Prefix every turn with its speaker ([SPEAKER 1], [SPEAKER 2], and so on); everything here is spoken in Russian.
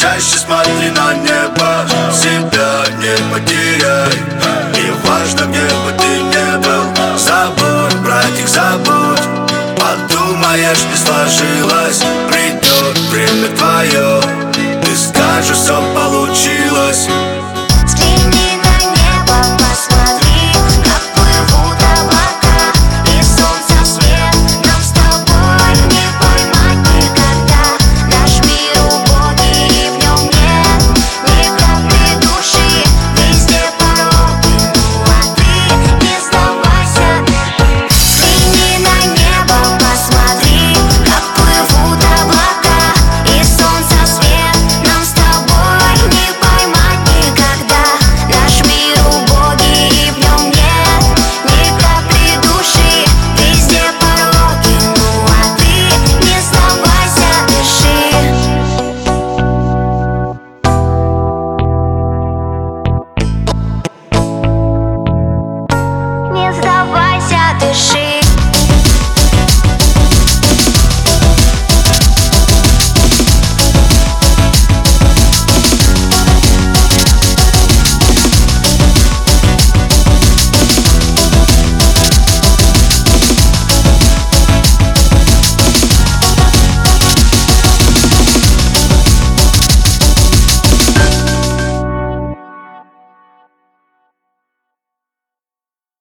[SPEAKER 1] Чаще смотри на небо. Себя не потеряй. Не важно, где бы ты не был. Забудь, братик, забудь. Подумаешь, не сложилось. Придет время твое. Ты скажешь, все получилось.